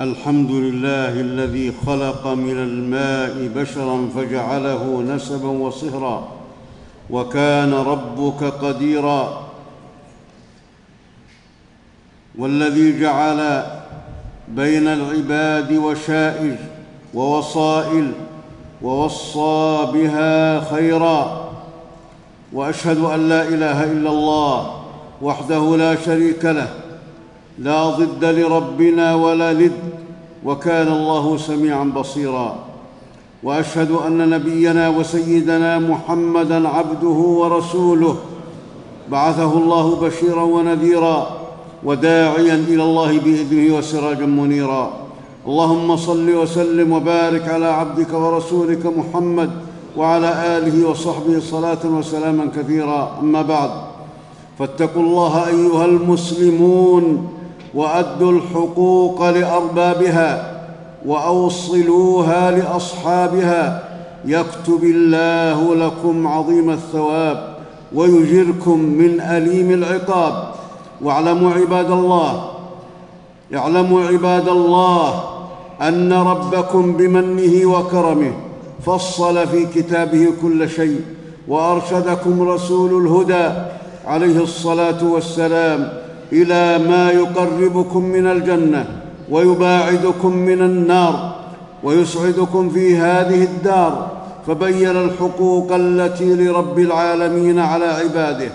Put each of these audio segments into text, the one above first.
الحمد لله الذي خلق من الماء بشرا فجعله نسبا وصهرا وكان ربك قديرا. والذي جعل بين العباد وشائج ووصائل ووصى بها خيرا. وأشهد أن لا إله إلا الله وحده لا شريك له لا ضد لربنا ولا ند وكان الله سميعا بصيرا. وأشهد أن نبينا وسيدنا محمدا عبده ورسوله. بعثه الله بشيرا ونذيرا وداعيا إلى الله بإذنه وسراجا منيرا. اللهم صل وسلم وبارك على عبدك ورسولك محمد وعلى آله وصحبه صلاة وسلاما كثيرا. أما بعد فاتقوا الله أيها المسلمون. وأدوا الحقوق لأربابها وأوصلوها لأصحابها. يكتب الله لكم عظيم الثواب ويجركم من أليم العقاب. واعلموا عباد الله اعلموا عباد الله أن ربكم بمنه وكرمه فصل في كتابه كل شيء وأرشدكم رسول الهدى عليه الصلاة والسلام. إلى ما يقربكم من الجنة ويباعدكم من النار ويسعدكم في هذه الدار فبين الحقوق التي لرب العالمين على عباده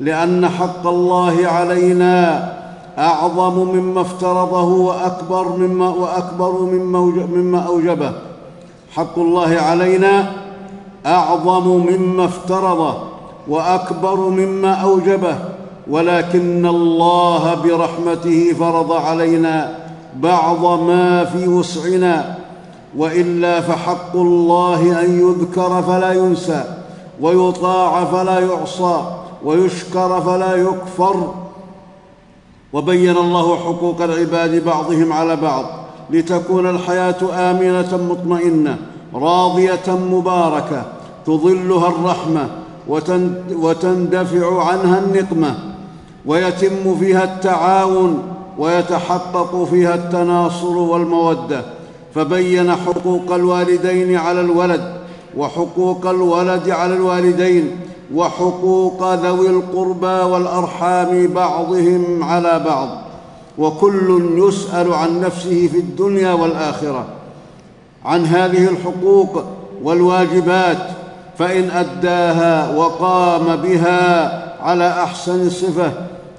لأن حق الله علينا أعظم مما افترضه وأكبر مما وأكبر مما أوجبه. حق الله علينا أعظم مما افترضه وأكبر مما أوجبه. ولكن الله برحمته فرض علينا بعض ما في وسعنا وإلا فحق الله أن يذكر فلا ينسى ويطاع فلا يعصى ويشكر فلا يكفر. وبين الله حقوق العباد بعضهم على بعض لتكون الحياة آمنة مطمئنة راضية مباركة تظلها الرحمة وتندفع عنها النقمة. ويتم فيها التعاون ويتحقق فيها التناصر والمودة فبين حقوق الوالدين على الولد وحقوق الولد على الوالدين وحقوق ذوي القربى والأرحام بعضهم على بعض وكل يسأل عن نفسه في الدنيا والآخرة. عن هذه الحقوق والواجبات فإن أداها وقام بها على أحسن صفة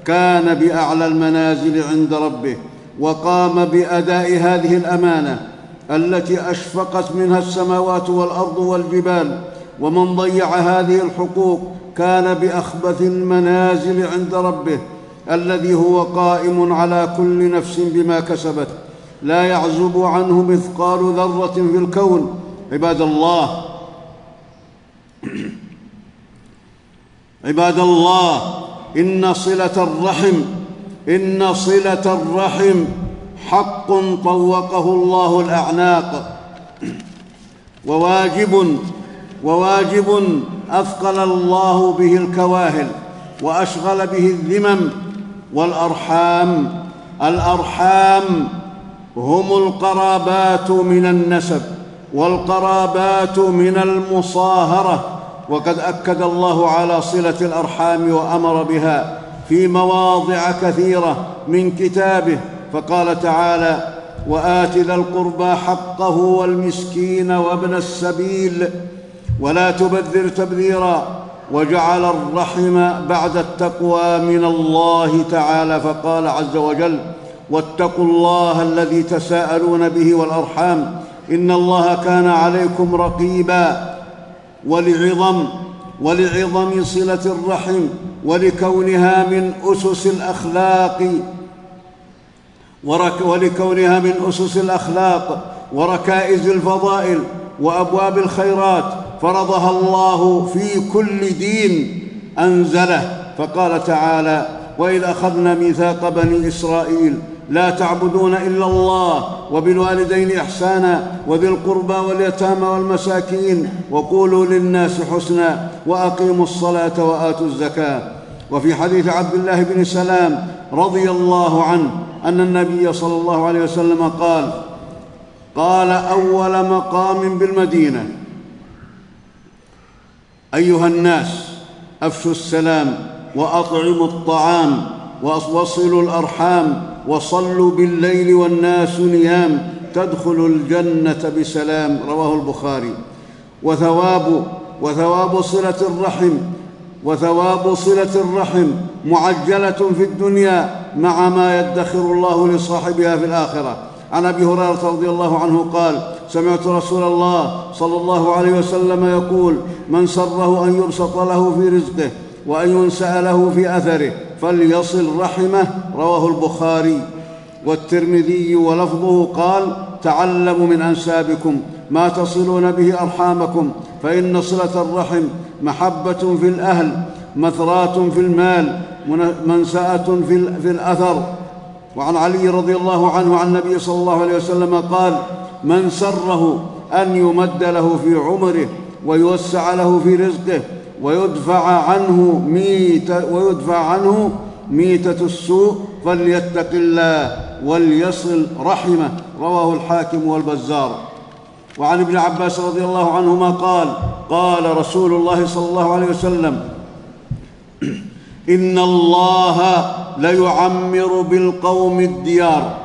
كان بأعلى المنازل عند ربه وقام بأداء هذه الأمانة التي أشفقت منها السماوات والأرض والجبال ومن ضيع هذه الحقوق كان بأخبث المنازل عند ربه الذي هو قائم على كل نفس بما كسبت. لا يعزب عنه مثقال ذرة في الكون. عباد الله عباد الله إن صلة الرحم إن صلة الرحم حق طوقه الله الأعناق. وواجب وواجب أثقل الله به الكواهل وأشغل به الذمم والأرحام. الأرحام هم القرابات من النسب والقرابات من المصاهرة. وقد أكد الله على صلة الأرحام وأمر بها في مواضع كثيرة من كتابه فقال تعالى وآت ذا القربى حقه والمسكين وابن السبيل ولا تبذر تبذيرا وجعل الرحم بعد التقوى من الله تعالى. فقال عز وجل واتقوا الله الذي تساءلون به والأرحام إن الله كان عليكم رقيبا. ولعظم ولعظم صلة الرحم ولكونها من أسس الأخلاق. ورك ولكونها من أسس الأخلاق وركائز الفضائل وأبواب الخيرات. فرضها الله في كل دين أنزله. فقال تعالى وإذ أخذنا ميثاق بني إسرائيل لا تعبدون إلا الله وبالوالدين إحسانا وذي القربى واليتامى والمساكين وقولوا للناس حسنا وأقيموا الصلاة وآتوا الزكاة. وفي حديث عبد الله بن سلام رضي الله عنه أن النبي صلى الله عليه وسلم قال قال أول مقام بالمدينة أيها الناس أفشوا السلام وأطعموا الطعام ووصلوا الأرحام وصلوا بالليل والناس نيام تدخلوا الجنة بسلام رواه البخاري. وثواب وثواب صلة الرحم وثواب صلة الرحم معجلة في الدنيا مع ما يدخر الله لصاحبها في الآخرة. عن أبي هريرة رضي الله عنه قال سمعت رسول الله صلى الله عليه وسلم يقول من سره أن يبسط له في رزقه وأن ينسأ له في أثره. فليصل رحمه رواه البخاري والترمذي ولفظه قال تعلموا من أنسابكم ما تصلون به أرحامكم فإن صلة الرحم محبة في الأهل مثراه في المال منساه في الأثر. وعن علي رضي الله عنه عن النبي صلى الله عليه وسلم قال من سره أن يمد له في عمره ويوسع له في رزقه ويدفع عنه ميت ويدفع عنه ميتة السوء فليتق الله وليصل رحمه. رواه الحاكم والبزار. وعن ابن عباس رضي الله عنهما قال قال رسول الله صلى الله عليه وسلم إن الله ليعمر بالقوم الديار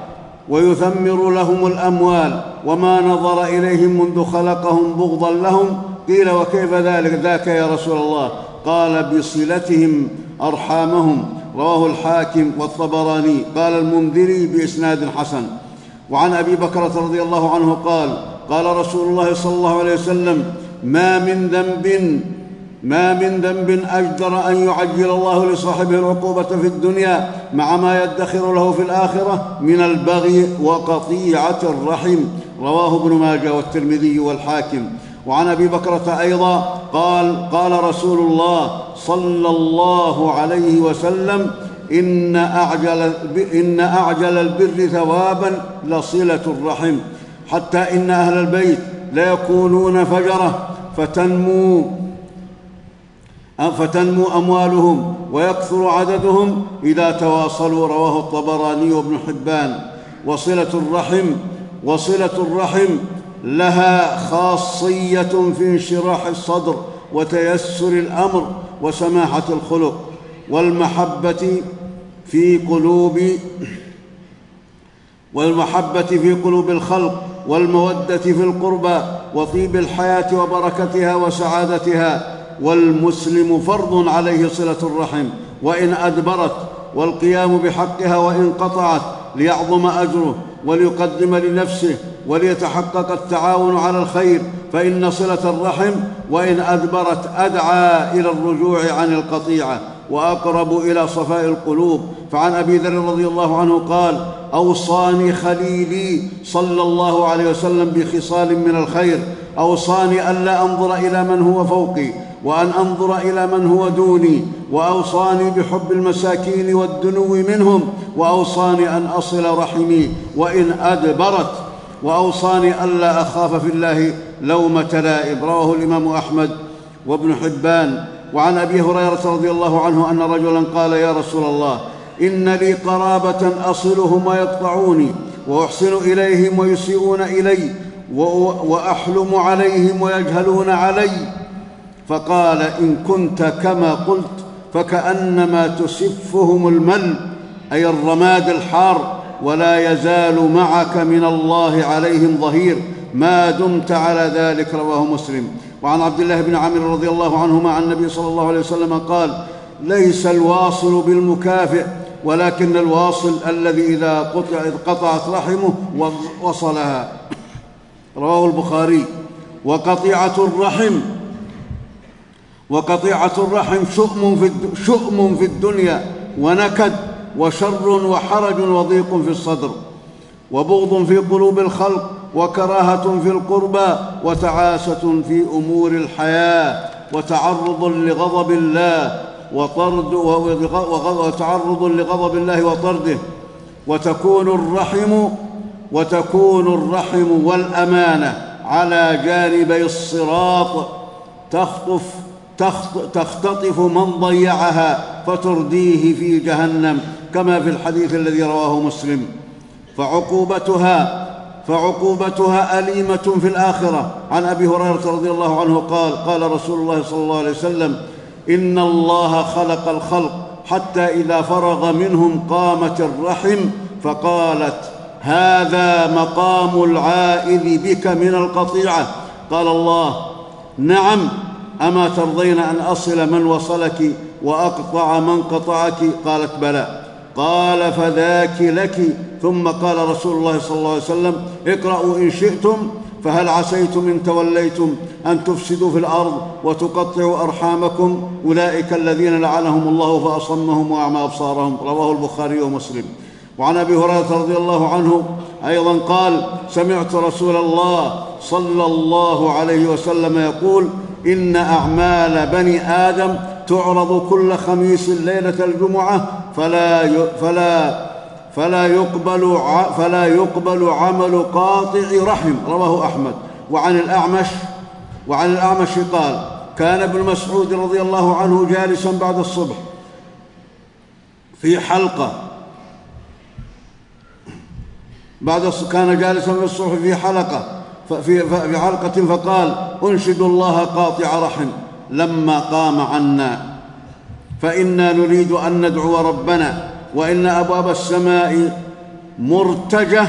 ويثمر لهم الأموال وما نظر إليهم منذ خلقهم بغضا لهم قيل وكيف ذلك؟ ذاك يا رسول الله. قال بصلتهم أرحامهم. رواه الحاكم والطبراني. قال المنذري بإسناد حسن. وعن أبي بكره رضي الله عنه قال قال رسول الله صلى الله عليه وسلم ما من ذنب ما من ذنب أجدر أن يعجل الله لصاحبه العقوبة في الدنيا مع ما يدخر له في الآخرة من البغي وقطيعة الرحم. رواه ابن ماجه والترمذي والحاكم. وعن أبي بكرة أيضا قال قال رسول الله صلى الله عليه وسلم إن أعجل, إن أعجل البر ثوابا لصلة الرحم حتى إن أهل البيت ليكونون فجرة فتنمو فتنمو أموالهم ويكثر عددهم إذا تواصلوا رواه الطبراني وابن حبان. وصلة الرحم وصلة الرحم لها خاصية في انشراح الصدر وتيسر الأمر وسماحة الخلق والمحبة في قلوب والمحبة في قلوب الخلق والمودة في القربى وطيب الحياة وبركتها وسعادتها والمسلم فرض عليه صلة الرحم وإن أدبرت والقيام بحقها وإن قطعت ليعظم أجره وليقدم لنفسه وليتحقق التعاون على الخير فإن صلة الرحم وإن أدبرت أدعى إلى الرجوع عن القطيعة وأقرب إلى صفاء القلوب. فعن أبي ذر رضي الله عنه قال أوصاني خليلي صلى الله عليه وسلم بخصال من الخير أوصاني الا أنظر إلى من هو فوقي وأن أنظر إلى من هو دوني وأوصاني بحب المساكين والدنو منهم وأوصاني أن أصل رحمي وإن أدبرت وأوصاني ألا أخاف في الله لومة لائم رواه الإمام أحمد وابن حبان. وعن أبي هريرة رضي الله عنه أن رجلا قال يا رسول الله إن لي قرابة أصلهم ويقطعوني وأحسن إليهم ويسيئون إلي وأحلم عليهم ويجهلون علي فقال إن كنت كما قلت فكأنما تسفهم المل أي الرماد الحار ولا يزال معك من الله عليهم ظهير. ما دمت على ذلك رواه مسلم. وعن عبد الله بن عامر رضي الله عنهما عن النبي صلى الله عليه وسلم قال ليس الواصل بالمكافئ ولكن الواصل الذي إذا قطع إذ قطعت رحمه وصلها. رواه البخاري. وقطيعه الرحم وقطيعة الرحم شؤم في شؤم في الدنيا ونكد وشر وحرج وضيق في الصدر وبغض في قلوب الخلق وكراهة في القربى وتعاسة في أمور الحياة وتعرض لغضب الله وطرد وتعرض لغضب الله وطرده وتكون الرحم وتكون الرحم والأمانة على جانبي الصراط تخطف تختطف من ضيعها فترديه في جهنم كما في الحديث الذي رواه مسلم. فعقوبتها فعقوبتها أليمة في الآخرة. عن أبي هريرة رضي الله عنه قال قال رسول الله صلى الله عليه وسلم إن الله خلق الخلق حتى إذا فرغ منهم قامت الرحم فقالت هذا مقام العائذ بك من القطيعة. قال الله نعم أما ترضين أن أصل من وصلك وأقطع من قطعك؟ قالت بلى. قال فذاك لك. ثم قال رسول الله صلى الله عليه وسلم اقرأوا إن شئتم فهل عسيتم إن توليتم أن تفسدوا في الأرض وتقطعوا أرحامكم؟ أولئك الذين لعنهم الله فأصمهم وأعمى أبصارهم. رواه البخاري ومسلم. وعن أبي هريرة رضي الله عنه أيضا قال سمعت رسول الله صلى الله عليه وسلم يقول ان اعمال بني آدم تعرض كل خميس ليله الجمعه فلا فلا فلا يقبل فلا يقبل عمل قاطع رحم رواه أحمد. وعن الأعمش وعن الأعمش قال كان ابن مسعود رضي الله عنه جالسا بعد الصبح في حلقة. بعد كان جالسا في الصبح في حلقة. في, حلقة فقال انشد الله قاطع رحم لما قام عنا. فإنا نريد أن ندعو ربنا وإن أبواب السماء مرتجة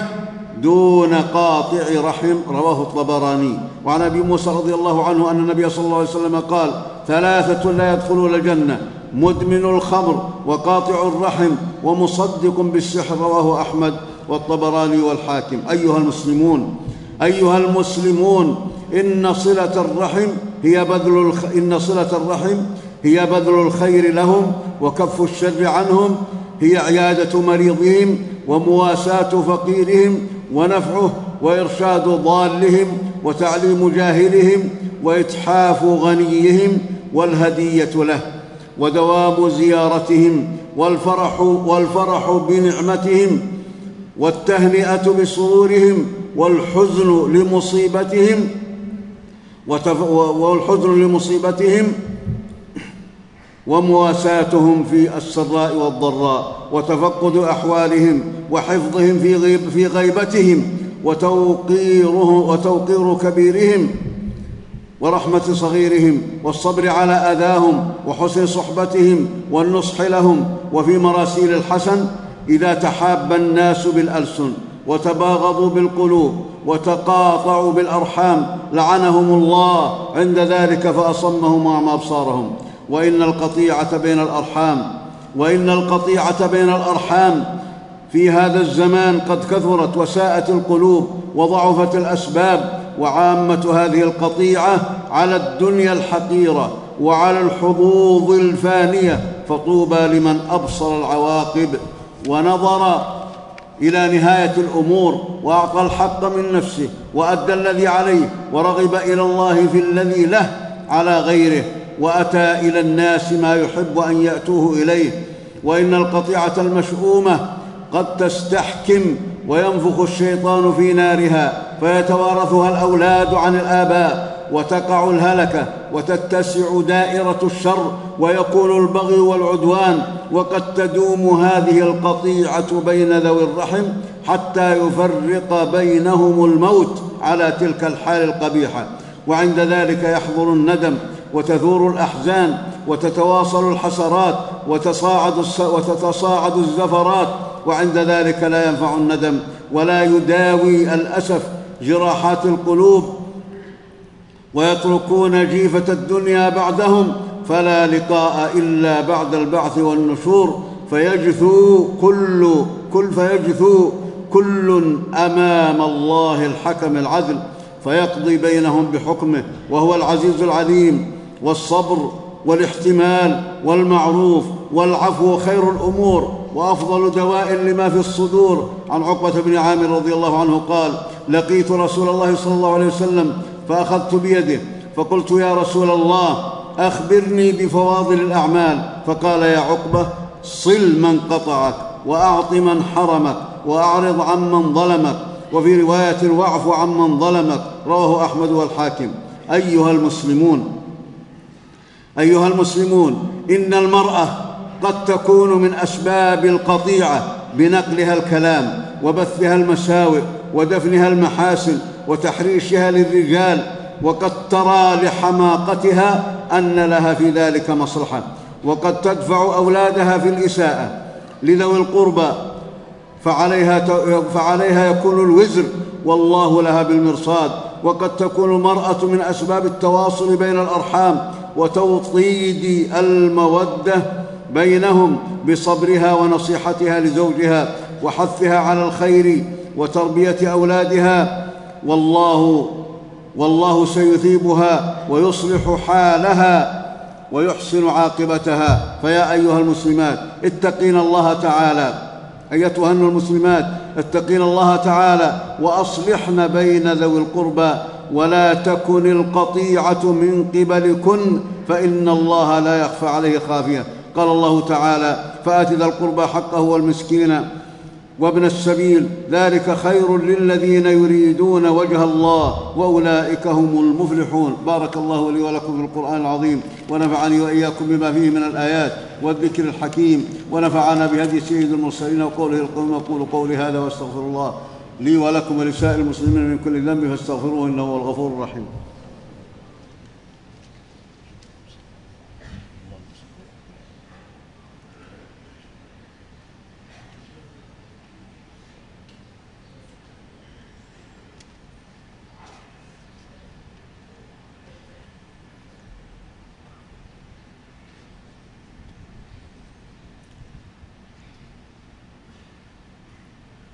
دون قاطع رحم. رواه الطبراني. وعن أبي موسى رضي الله عنه أن النبي صلى الله عليه وسلم قال ثلاثة لا يدخلون الجنة مدمن الخمر وقاطع الرحم ومصدق بالسحر رواه أحمد والطبراني والحاكم. أيها المسلمون أيها المسلمون إن صلة الرحم هي بذل الخ... إن صلة الرحم هي بذل الخير لهم وكف الشر عنهم هي عيادة مريضهم ومواساة فقيرهم ونفعه وإرشاد ضالهم وتعليم جاهلهم وإتحاف غنيهم والهدية له ودوام زيارتهم والفرح والفرح بنعمتهم والتهنئة بسرورهم والحزن لمصيبتهم والحزن لمصيبتهم ومواساتهم في السراء والضراء وتفقد أحوالهم وحفظهم في, غيب في غيبتهم وتوقيره وتوقير كبيرهم ورحمة صغيرهم والصبر على أذاهم وحسن صحبتهم والنصح لهم وفي مراسيل الحسن إذا تحاب الناس بالألسن وتباغضوا بالقلوب وتقاطعوا بالأرحام لعنهم الله عند ذلك فأصمهم واعمى أبصارهم. وإن القطيعة بين الأرحام وإن القطيعة بين الأرحام في هذا الزمان قد كثرت وساءت القلوب وضعفت الأسباب وعامة هذه القطيعة على الدنيا الحقيرة وعلى الحظوظ الفانية فطوبى لمن أبصر العواقب ونظر إلى نهاية الأمور وأعطى الحق من نفسه وأدى الذي عليه ورغب إلى الله في الذي له على غيره وأتى إلى الناس ما يحب أن يأتوه إليه. وإن القطيعة المشؤومة قد تستحكم وينفخ الشيطان في نارها فيتوارثها الأولاد عن الآباء وتقع الهلكة وتتسع دائرة الشر ويكون البغي والعدوان وقد تدوم هذه القطيعة بين ذوي الرحم حتى يفرق بينهم الموت على تلك الحال القبيحة. وعند ذلك يحضر الندم وتثور الأحزان وتتواصل الحسرات وتصاعد وتتصاعد الزفرات. وعند ذلك لا ينفع الندم ولا يداوي الأسف جراحات القلوب ويتركون جيفة الدنيا بعدهم فلا لقاء إلا بعد البعث والنشور. فيجثو كل كل فيجثو كل أمام الله الحكم العدل. فيقضي بينهم بحكمه وهو العزيز العليم. والصبر والاحتمال والمعروف والعفو خير الأمور. وأفضل دواء لما في الصدور. عن عقبة بن عامر رضي الله عنه قال لقيت رسول الله صلى الله عليه وسلم فأخذت بيده فقلت يا رسول الله أخبرني بفواضل الأعمال. فقال يا عقبة صل من قطعك وأعط من حرمك وأعرض عمن ظلمك وفي رواية واعف عمن ظلمك رواه أحمد والحاكم. أيها المسلمون أيها المسلمون إن المرأة قد تكون من أسباب القطيعة بنقلها الكلام وبثها المساوئ ودفنها المحاسن وتحريشها للرجال وقد ترى لحماقتها أن لها في ذلك مصلحة وقد تدفع أولادها في الإساءة لذوي القربى فعليها, فعليها يكون الوزر والله لها بالمرصاد وقد تكون المرأة من أسباب التواصل بين الأرحام وتوطيد المودة بينهم بصبرها ونصيحتها لزوجها وحثها على الخير وتربية أولادها والله والله سيثيبها ويصلح حالها ويحسن عاقبتها. فيا أيها المسلمات اتقين الله تعالى. ايتهن المسلمات اتقين الله تعالى وأصلحن بين ذوي القربى ولا تكن القطيعة من قبلكن فإن الله لا يخفى عليه خافية. قال الله تعالى فآت ذا القربى حقه والمسكين وابن السبيل ذلك خير للذين يريدون وجه الله وأولئك هم المفلحون. بارك الله لي ولكم في القرآن العظيم ونفعني وإياكم بما فيه من الآيات والذكر الحكيم ونفعنا بهدي سيد المرسلين وقوله القوم أقول قولي هذا واستغفر الله لي ولكم ولسائر المسلمين من كل ذنب فاستغفروه إنه هو الغفور الرحيم.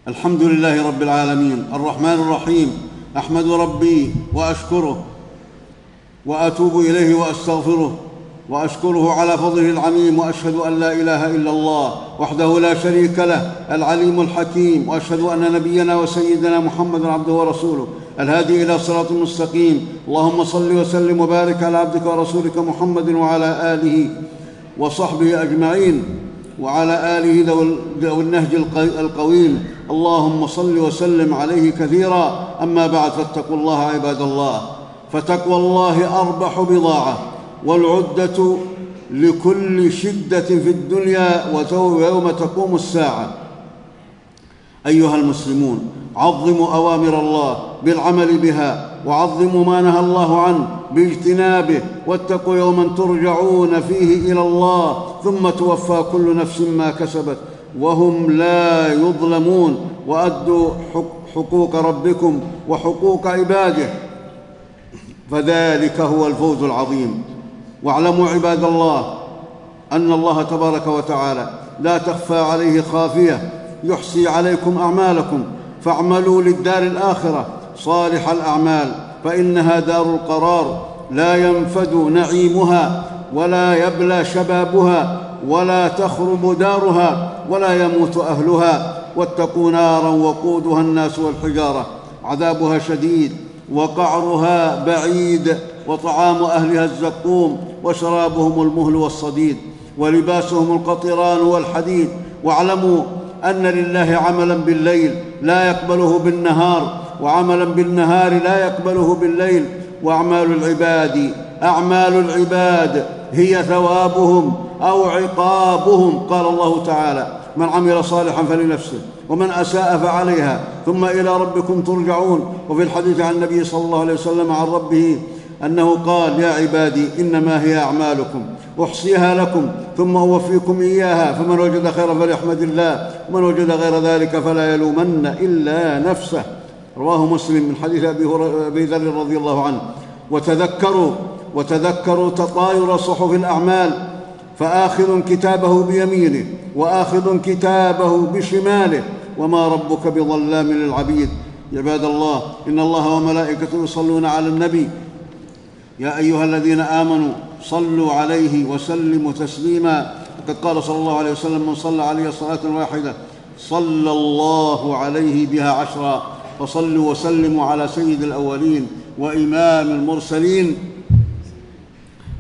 الحمد لله رب العالمين الرحمن الرحيم أحمد ربي وأشكره وأتوب إليه وأستغفره وأشكره على فضله العميم وأشهد أن لا إله إلا الله وحده لا شريك له العليم الحكيم وأشهد أن نبينا وسيدنا محمدا عبده ورسوله الهادي إلى صراط مستقيم اللهم صل وسلم وبارك على عبدك ورسولك محمد وعلى آله وصحبه أجمعين. وعلى اله ذوي النهج القويم اللهم صل وسلم عليه كثيرا. أما بعد فاتقوا الله عباد الله. فتقوى الله أربح بضاعة. والعدة لكل شدة في الدنيا ويوم تقوم الساعة. أيها المسلمون عظموا أوامر الله بالعمل بها وعظموا ما نهى الله عنه باجتنابه واتقوا يوما ترجعون فيه إلى الله ثم توفى كل نفس ما كسبت وهم لا يظلمون. وأدوا حقوق ربكم وحقوق عباده. فذلك هو الفوز العظيم. واعلموا عباد الله أن الله تبارك وتعالى لا تخفى عليه خافية. يحصي عليكم أعمالكم. فاعملوا للدار الآخرة صالح الأعمال فإنها دار القرار. لا ينفد نعيمها ولا يبلى شبابها ولا تخرب دارها ولا يموت أهلها. واتقوا نارا وقودها الناس والحجارة. عذابها شديد وقعرها بعيد وطعام أهلها الزقوم وشرابهم المهل والصديد ولباسهم القطران والحديد. واعلموا أن لله عملا بالليل لا يقبله بالنهار وعملا بالنهار لا يقبله بالليل. وأعمال العباد أعمال العباد هي ثوابهم أو عقابهم. قال الله تعالى من عمل صالحا فلنفسه ومن أساء فعليها ثم إلى ربكم ترجعون. وفي الحديث عن النبي صلى الله عليه وسلم عن ربه أنه قال يا عبادي إنما هي أعمالكم. أحصيها لكم ثم أوفيكم إياها فمن وجد خيرا فليحمد الله ومن وجد غير ذلك فلا يلومن إلا نفسه. رواه مسلم من حديث أبي ذر رضي الله عنه. وتذكروا وتذكروا تطاير صحف الأعمال فآخذ كتابه بيمينه وآخذ كتابه بشماله. وما ربك بظلام للعبيد. عباد الله إن الله وملائكته يصلون على النبي. يا أيها الذين آمنوا صلوا عليه وسلموا تسليما. وقد قال صلى الله عليه وسلم من صلى علي صلاة واحدة صلى الله عليه بها عشرا فصلوا وسلموا على سيد الأولين وإمام المرسلين.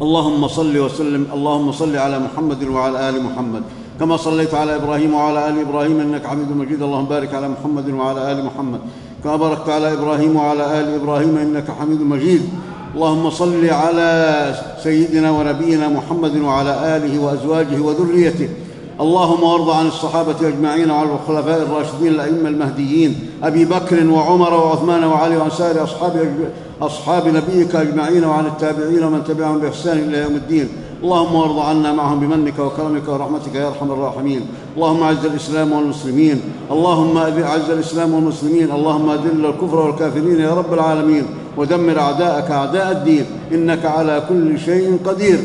اللهم صل وسلم اللهم صل على محمد وعلى آل محمد. كما صليت على إبراهيم وعلى آل إبراهيم إنك حميد مجيد. اللهم بارك على محمد وعلى آل محمد. كما باركت على إبراهيم وعلى آل إبراهيم إنك حميد مجيد. اللهم صل على سيدنا ونبينا محمد وعلى آله وأزواجه وذريته. اللهم وارض عن الصحابة أجمعين وعن الخلفاء الراشدين الأئمة المهديين. أبي بكر وعمر وعثمان وعلي وعن سائر أصحاب أصحاب نبيك أجمعين وعن التابعين ومن تبعهم بإحسان إلى يوم الدين. اللهم وارض عنا معهم بمنك وكرمك ورحمتك يا أرحم الراحمين. اللهم أعز الإسلام والمسلمين. اللهم أعز الإسلام والمسلمين. اللهم أذل الكفر والكافرين يا رب العالمين. ودمر أعداءك أعداء الدين. إنك على كل شيء قدير.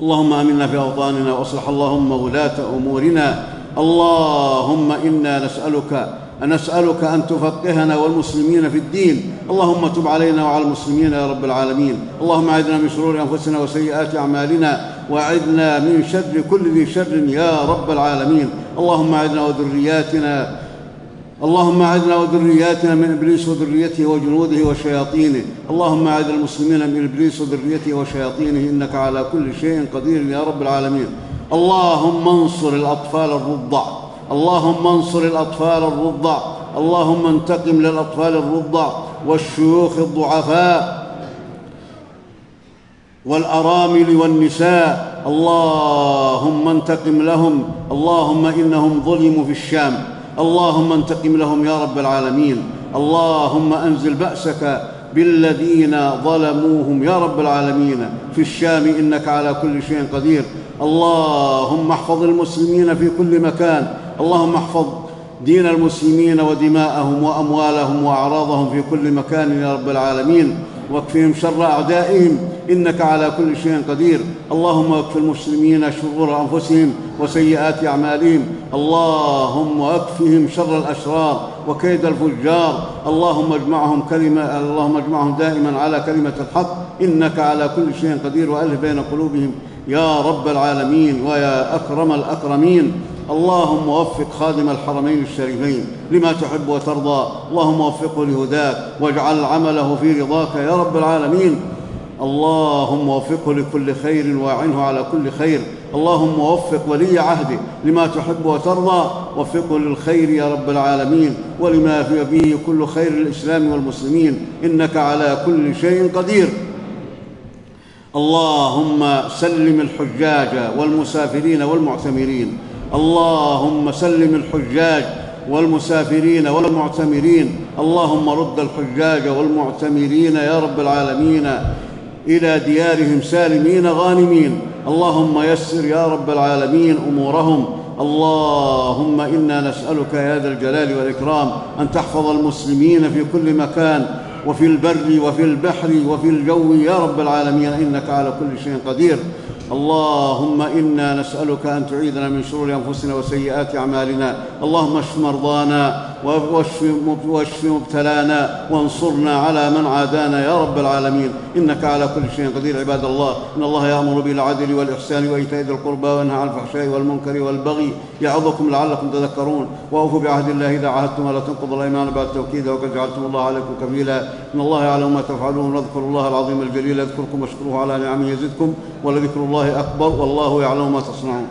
اللهم آمنا في أوطاننا وأصلح اللهم ولاة أمورنا. اللهم إنا نسالك نسألك أن تفقهنا والمسلمين في الدين. اللهم تب علينا وعلى المسلمين يا رب العالمين. اللهم أعذنا من شرور أنفسنا وسيئات أعمالنا وأعذنا من شر كل ذي شر يا رب العالمين. اللهم أعذنا وذرياتنا اللهم أعذنا وذرياتنا من إبليس وذريته وجنوده وشياطينه. اللهم أعذ المسلمين من إبليس وذريته وشياطينه إنك على كل شيء قدير يا رب العالمين. اللهم انصر الأطفال الرضع. اللهم انصر الأطفال الرضع. اللهم انتقم للأطفال الرضع. والشيوخ الضعفاء والأرامل والنساء اللهم انتقم لهم اللهم إنهم ظلموا في الشام اللهم انتقم لهم يا رب العالمين اللهم أنزل بأسك بالذين ظلموهم يا رب العالمين في الشام إنك على كل شيء قدير اللهم احفظ المسلمين في كل مكان اللهم احفظ دين المسلمين ودماءهم وأموالهم وأعراضهم في كل مكان يا رب العالمين. واكفهم شر أعدائهم. إنك على كل شيء قدير. اللهم اكف المسلمين شرور أنفسهم وسيئات أعمالهم. اللهم اكفهم شر الأشرار وكيد الفجار. اللهم اجمعهم كلمة اللهم اجمعهم دائما على كلمة الحق. إنك على كل شيء قدير. وألف بين قلوبهم. يا رب العالمين. ويا أكرم الأكرمين. اللهم وفق خادم الحرمين الشريفين لما تحب وترضى. اللهم وفقه لهداك واجعل عمله في رضاك يا رب العالمين. اللهم وفقه لكل خير واعنه على كل خير. اللهم وفق ولي عهده لما تحب وترضى. وفقه للخير يا رب العالمين. ولما في به كل خير الإسلام والمسلمين. إنك على كل شيء قدير. اللهم سلم الحجاج والمسافرين والمعتمرين. اللهم سلم الحجاج والمسافرين والمعتمرين. اللهم رد الحجاج والمعتمرين يا رب العالمين إلى ديارهم سالمين غانمين. اللهم يسر يا رب العالمين أمورهم. اللهم إنا نسألك يا ذا الجلال والإكرام أن تحفظ المسلمين في كل مكان وفي البر وفي البحر وفي الجو يا رب العالمين. إنك على كل شيء قدير. اللهم إنا نسألك أن تعيذنا من شرور أنفسنا وسيئات أعمالنا. اللهم اشف مرضانا. واشف مبتلانا وانصرنا على من عادانا يا رب العالمين. إنك على كل شيء قدير عباد الله. إن الله يأمر بالعدل والإحسان وإيتاء ذي القربى وينهى عن الفحشاء والمنكر والبغي يعظكم لعلكم تذكرون. وأوفوا بعهد الله إذا عاهدتم ولا تنقضوا الأيمان بعد توكيده وقد جعلتم الله عليكم كفيلا إن الله يعلم ما تفعلون. واذكروا الله العظيم الجليل. يذكركم واشكروه على نعمه يزدكم ولذكر الله أكبر والله يعلم ما تصنعون.